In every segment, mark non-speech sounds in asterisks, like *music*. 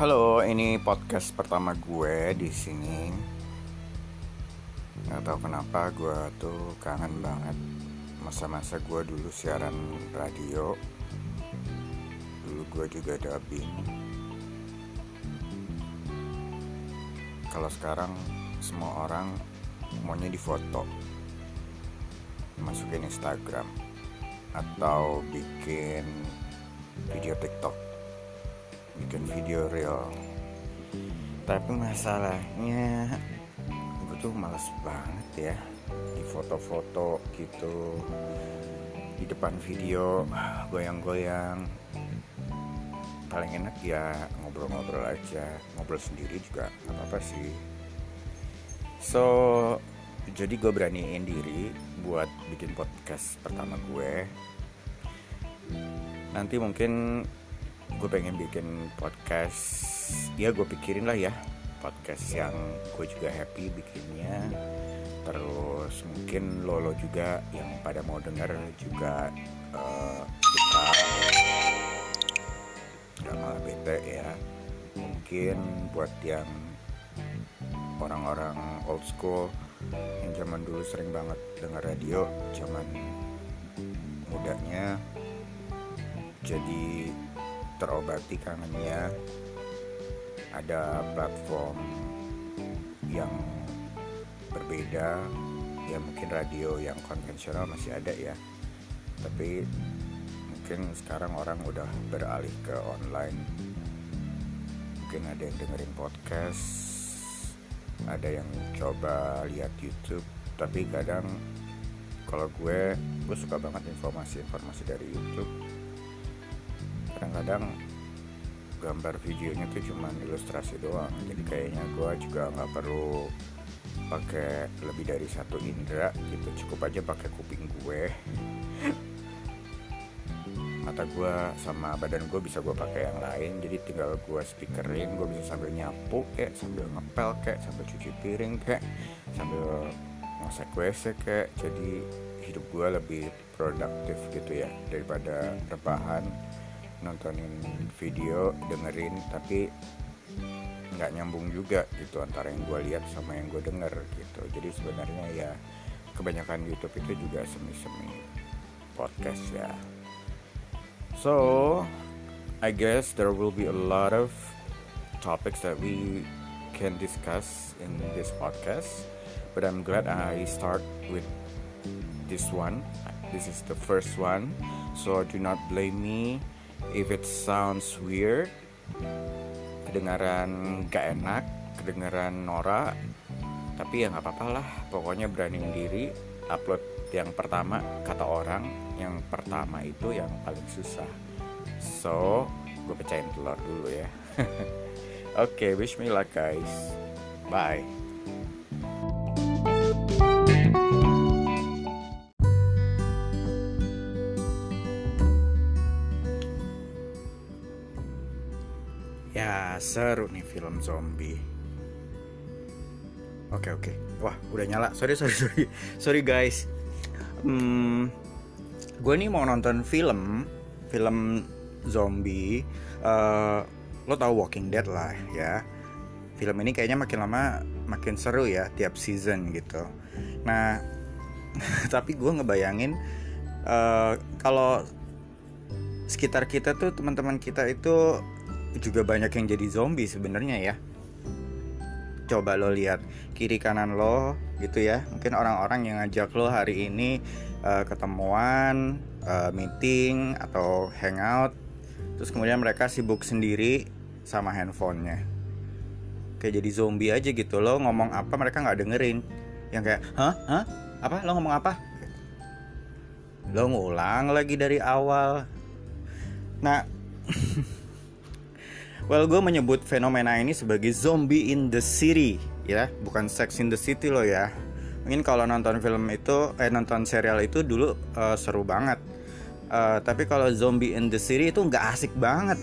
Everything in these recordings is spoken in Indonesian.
Halo, ini podcast pertama gue di sini. Gak tau kenapa gue tuh kangen banget masa-masa gue dulu siaran radio. Dulu gue juga dubbing. Kalau sekarang semua orang maunya difoto, masukin Instagram atau bikin video TikTok bikin video real. Tapi masalahnya gue tuh males banget ya di foto-foto gitu. Di depan video goyang-goyang. Paling enak ya ngobrol-ngobrol aja. Ngobrol sendiri juga apa-apa sih. So jadi gue beraniin diri buat bikin podcast pertama gue. Nanti mungkin gue pengen bikin podcast. Ya gue pikirin lah ya podcast yang gue juga happy bikinnya. Terus mungkin lolo juga yang pada mau denger juga uh, suka. Malah bete ya. Mungkin buat yang orang-orang old school yang zaman dulu sering banget denger radio zaman mudanya jadi terobati kangennya ada platform yang berbeda ya mungkin radio yang konvensional masih ada ya. Tapi mungkin sekarang orang udah beralih ke online. Mungkin ada yang dengerin podcast ada yang coba lihat YouTube. Tapi kadang kalau gue gue suka banget informasi-informasi dari YouTube kadang-kadang gambar videonya tuh cuma ilustrasi doang. Jadi kayaknya gue juga nggak perlu pakai lebih dari satu indera gitu. Cukup aja pakai kuping gue. *laughs* Mata gue sama badan gue bisa gue pakai yang lain. Jadi tinggal gue speakerin gue bisa sambil nyapu kayak sambil ngepel kayak sambil cuci piring kayak sambil ngosek wc kayak. Jadi hidup gue lebih produktif gitu ya daripada rebahan nontonin video dengerin tapi nggak nyambung juga gitu antara yang gue lihat sama yang gue denger gitu. Jadi sebenarnya ya kebanyakan YouTube itu juga semi-semi podcast ya. So I guess there will be a lot of topics that we can discuss in this podcast but I'm glad I start with this one. This is the first one so do not blame me if it sounds weird kedengaran gak enak kedengaran norak tapi ya nggak apa-apa lah. Pokoknya beraniin diri upload yang pertama kata orang. Yang pertama itu yang paling susah. So gue pecahin telur dulu ya. *laughs* Oke okay, wish me luck guys. Bye seru nih film zombie. Oke oke. Wah udah nyala. Sorry sorry sorry. Sorry guys. Hmm, gue nih mau nonton film film zombie. Uh, lo tau Walking Dead lah ya. Film ini kayaknya makin lama makin seru ya tiap season gitu. Nah *laughs* tapi gue ngebayangin uh, kalau sekitar kita tuh teman-teman kita itu juga banyak yang jadi zombie sebenarnya ya. Coba lo lihat kiri kanan lo gitu ya. Mungkin orang-orang yang ngajak lo hari ini uh, ketemuan uh, meeting atau hangout. Terus kemudian mereka sibuk sendiri sama handphonenya. Kayak jadi zombie aja gitu. Lo ngomong apa mereka nggak dengerin. Yang kayak hah? Hah? Apa? Lo ngomong apa? Lo ngulang lagi dari awal. Nah Well, gue menyebut fenomena ini sebagai zombie in the city, ya, bukan sex in the city loh ya. Mungkin kalau nonton film itu, eh nonton serial itu dulu uh, seru banget. Uh, tapi kalau zombie in the city itu nggak asik banget.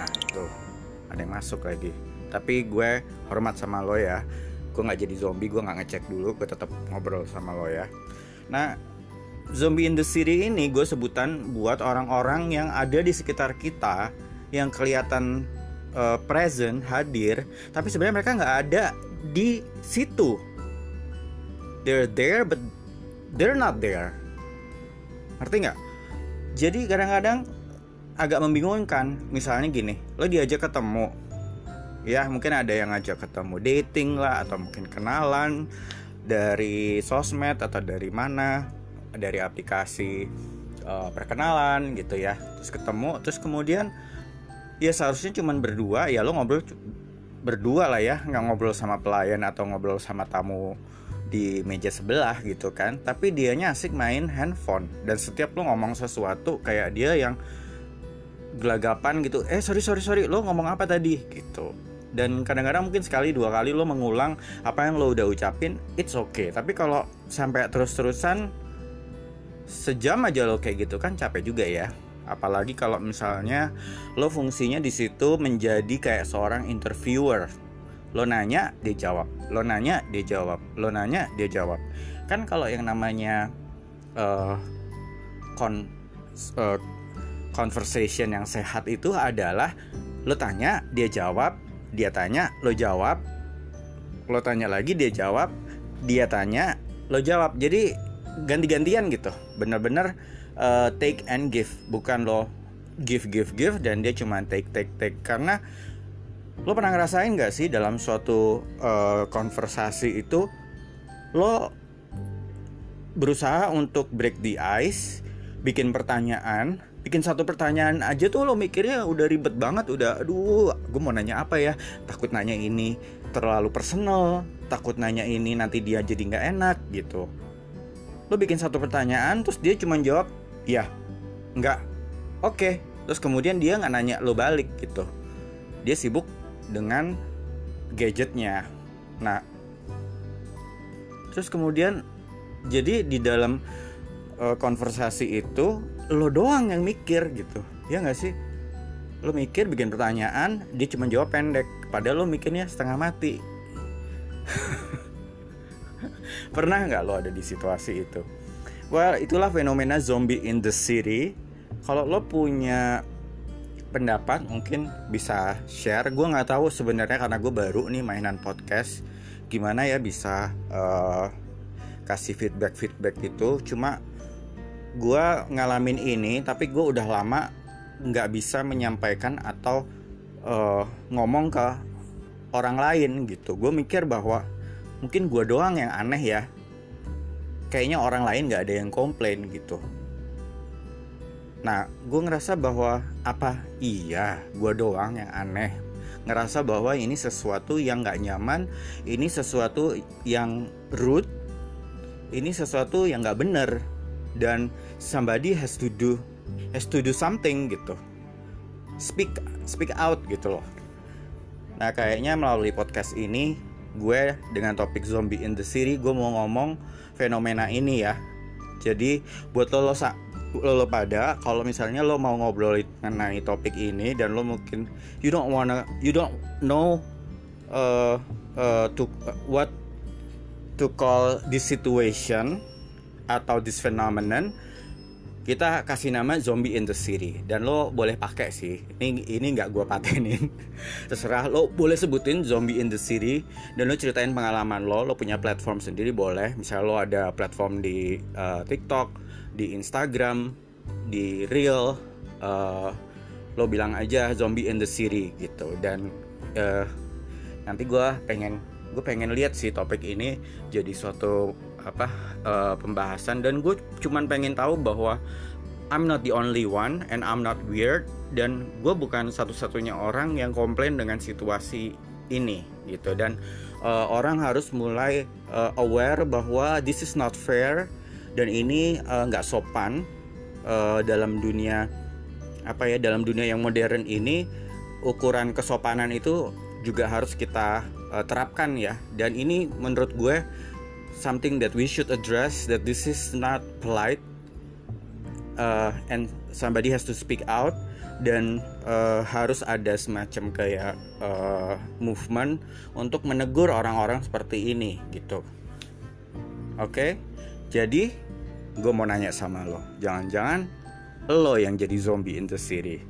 Nah, itu ada yang masuk lagi. Tapi gue hormat sama lo ya. Gue nggak jadi zombie, gue nggak ngecek dulu, gue tetap ngobrol sama lo ya. Nah, zombie in the city ini gue sebutan buat orang-orang yang ada di sekitar kita yang kelihatan uh, present hadir tapi sebenarnya mereka nggak ada di situ. They're there but they're not there. Ngerti nggak? Jadi kadang-kadang agak membingungkan. Misalnya gini lo diajak ketemu. Ya mungkin ada yang ngajak ketemu dating lah atau mungkin kenalan dari sosmed atau dari mana dari aplikasi uh, perkenalan gitu ya. Terus ketemu terus kemudian ya seharusnya cuman berdua. Ya lo ngobrol berdua lah ya. Nggak ngobrol sama pelayan atau ngobrol sama tamu di meja sebelah gitu kan. Tapi dianya asik main handphone. Dan setiap lo ngomong sesuatu kayak dia yang gelagapan gitu. Eh sorry sorry sorry lo ngomong apa tadi? Gitu. Dan kadang-kadang mungkin sekali dua kali lo mengulang apa yang lo udah ucapin it's okay. Tapi kalau sampai terus-terusan sejam aja lo kayak gitu kan capek juga ya apalagi kalau misalnya lo fungsinya di situ menjadi kayak seorang interviewer. Lo nanya dia jawab. Lo nanya dia jawab. Lo nanya dia jawab. Kan kalau yang namanya uh, kon uh, conversation yang sehat itu adalah lo tanya dia jawab. Dia tanya lo jawab. Lo tanya lagi dia jawab. Dia tanya lo jawab. Jadi ganti-gantian gitu. Bener-bener uh, take and give. Bukan lo give give give dan dia cuma take take take. Karena lo pernah ngerasain gak sih dalam suatu uh, konversasi itu lo berusaha untuk break the ice bikin pertanyaan bikin satu pertanyaan aja tuh lo mikirnya udah ribet banget udah aduh gue mau nanya apa ya? Takut nanya ini terlalu personal takut nanya ini nanti dia jadi nggak enak gitu. Lo bikin satu pertanyaan terus dia cuma jawab ya nggak oke. Okay. terus kemudian dia nggak nanya lo balik gitu. Dia sibuk dengan gadgetnya. Nah. Terus kemudian jadi di dalam uh, konversasi itu lo doang yang mikir gitu. Ya nggak sih? Lo mikir bikin pertanyaan dia cuma jawab pendek. Padahal lo mikirnya setengah mati. *laughs* Pernah nggak lo ada di situasi itu well itulah fenomena zombie in the city. Kalau lo punya pendapat mungkin bisa share. Gue nggak tahu sebenarnya karena gue baru nih mainan podcast. Gimana ya bisa uh, kasih feedback feedback itu. Cuma gue ngalamin ini tapi gue udah lama nggak bisa menyampaikan atau uh, ngomong ke orang lain gitu. Gue mikir bahwa mungkin gue doang yang aneh ya kayaknya orang lain nggak ada yang komplain gitu. Nah gue ngerasa bahwa apa? Iya gue doang yang aneh. Ngerasa bahwa ini sesuatu yang nggak nyaman ini sesuatu yang rude ini sesuatu yang nggak bener dan somebody has to do has to do something gitu. Speak speak out gitu loh. Nah kayaknya melalui podcast ini gue dengan topik zombie in the city gue mau ngomong fenomena ini ya. Jadi buat lo lo, lo, lo pada kalau misalnya lo mau ngobrol mengenai topik ini dan lo mungkin you don't wanna you don't know uh, uh, to uh, what to call this situation atau this phenomenon kita kasih nama zombie in the city. Dan lo boleh pakai sih. Ini ini nggak gue patenin. *laughs* Terserah. Lo boleh sebutin zombie in the city. Dan lo ceritain pengalaman lo. Lo punya platform sendiri boleh. Misalnya lo ada platform di uh, TikTok di Instagram di Reel uh, lo bilang aja zombie in the city gitu. Dan uh, nanti gue pengen gue pengen lihat sih topik ini jadi suatu apa uh, pembahasan. Dan gue cuman pengen tahu bahwa I'm not the only one and I'm not weird. Dan gue bukan satu-satunya orang yang komplain dengan situasi ini gitu. Dan uh, orang harus mulai uh, aware bahwa this is not fair. Dan ini nggak uh, sopan uh, dalam dunia apa ya dalam dunia yang modern ini ukuran kesopanan itu juga harus kita uh, terapkan ya. Dan ini menurut gue something that we should address that this is not polite uh, and somebody has to speak out. Dan uh, harus ada semacam kayak uh, movement untuk menegur orang-orang seperti ini gitu. Oke? Okay? jadi gue mau nanya sama lo. Jangan-jangan lo yang jadi zombie in the city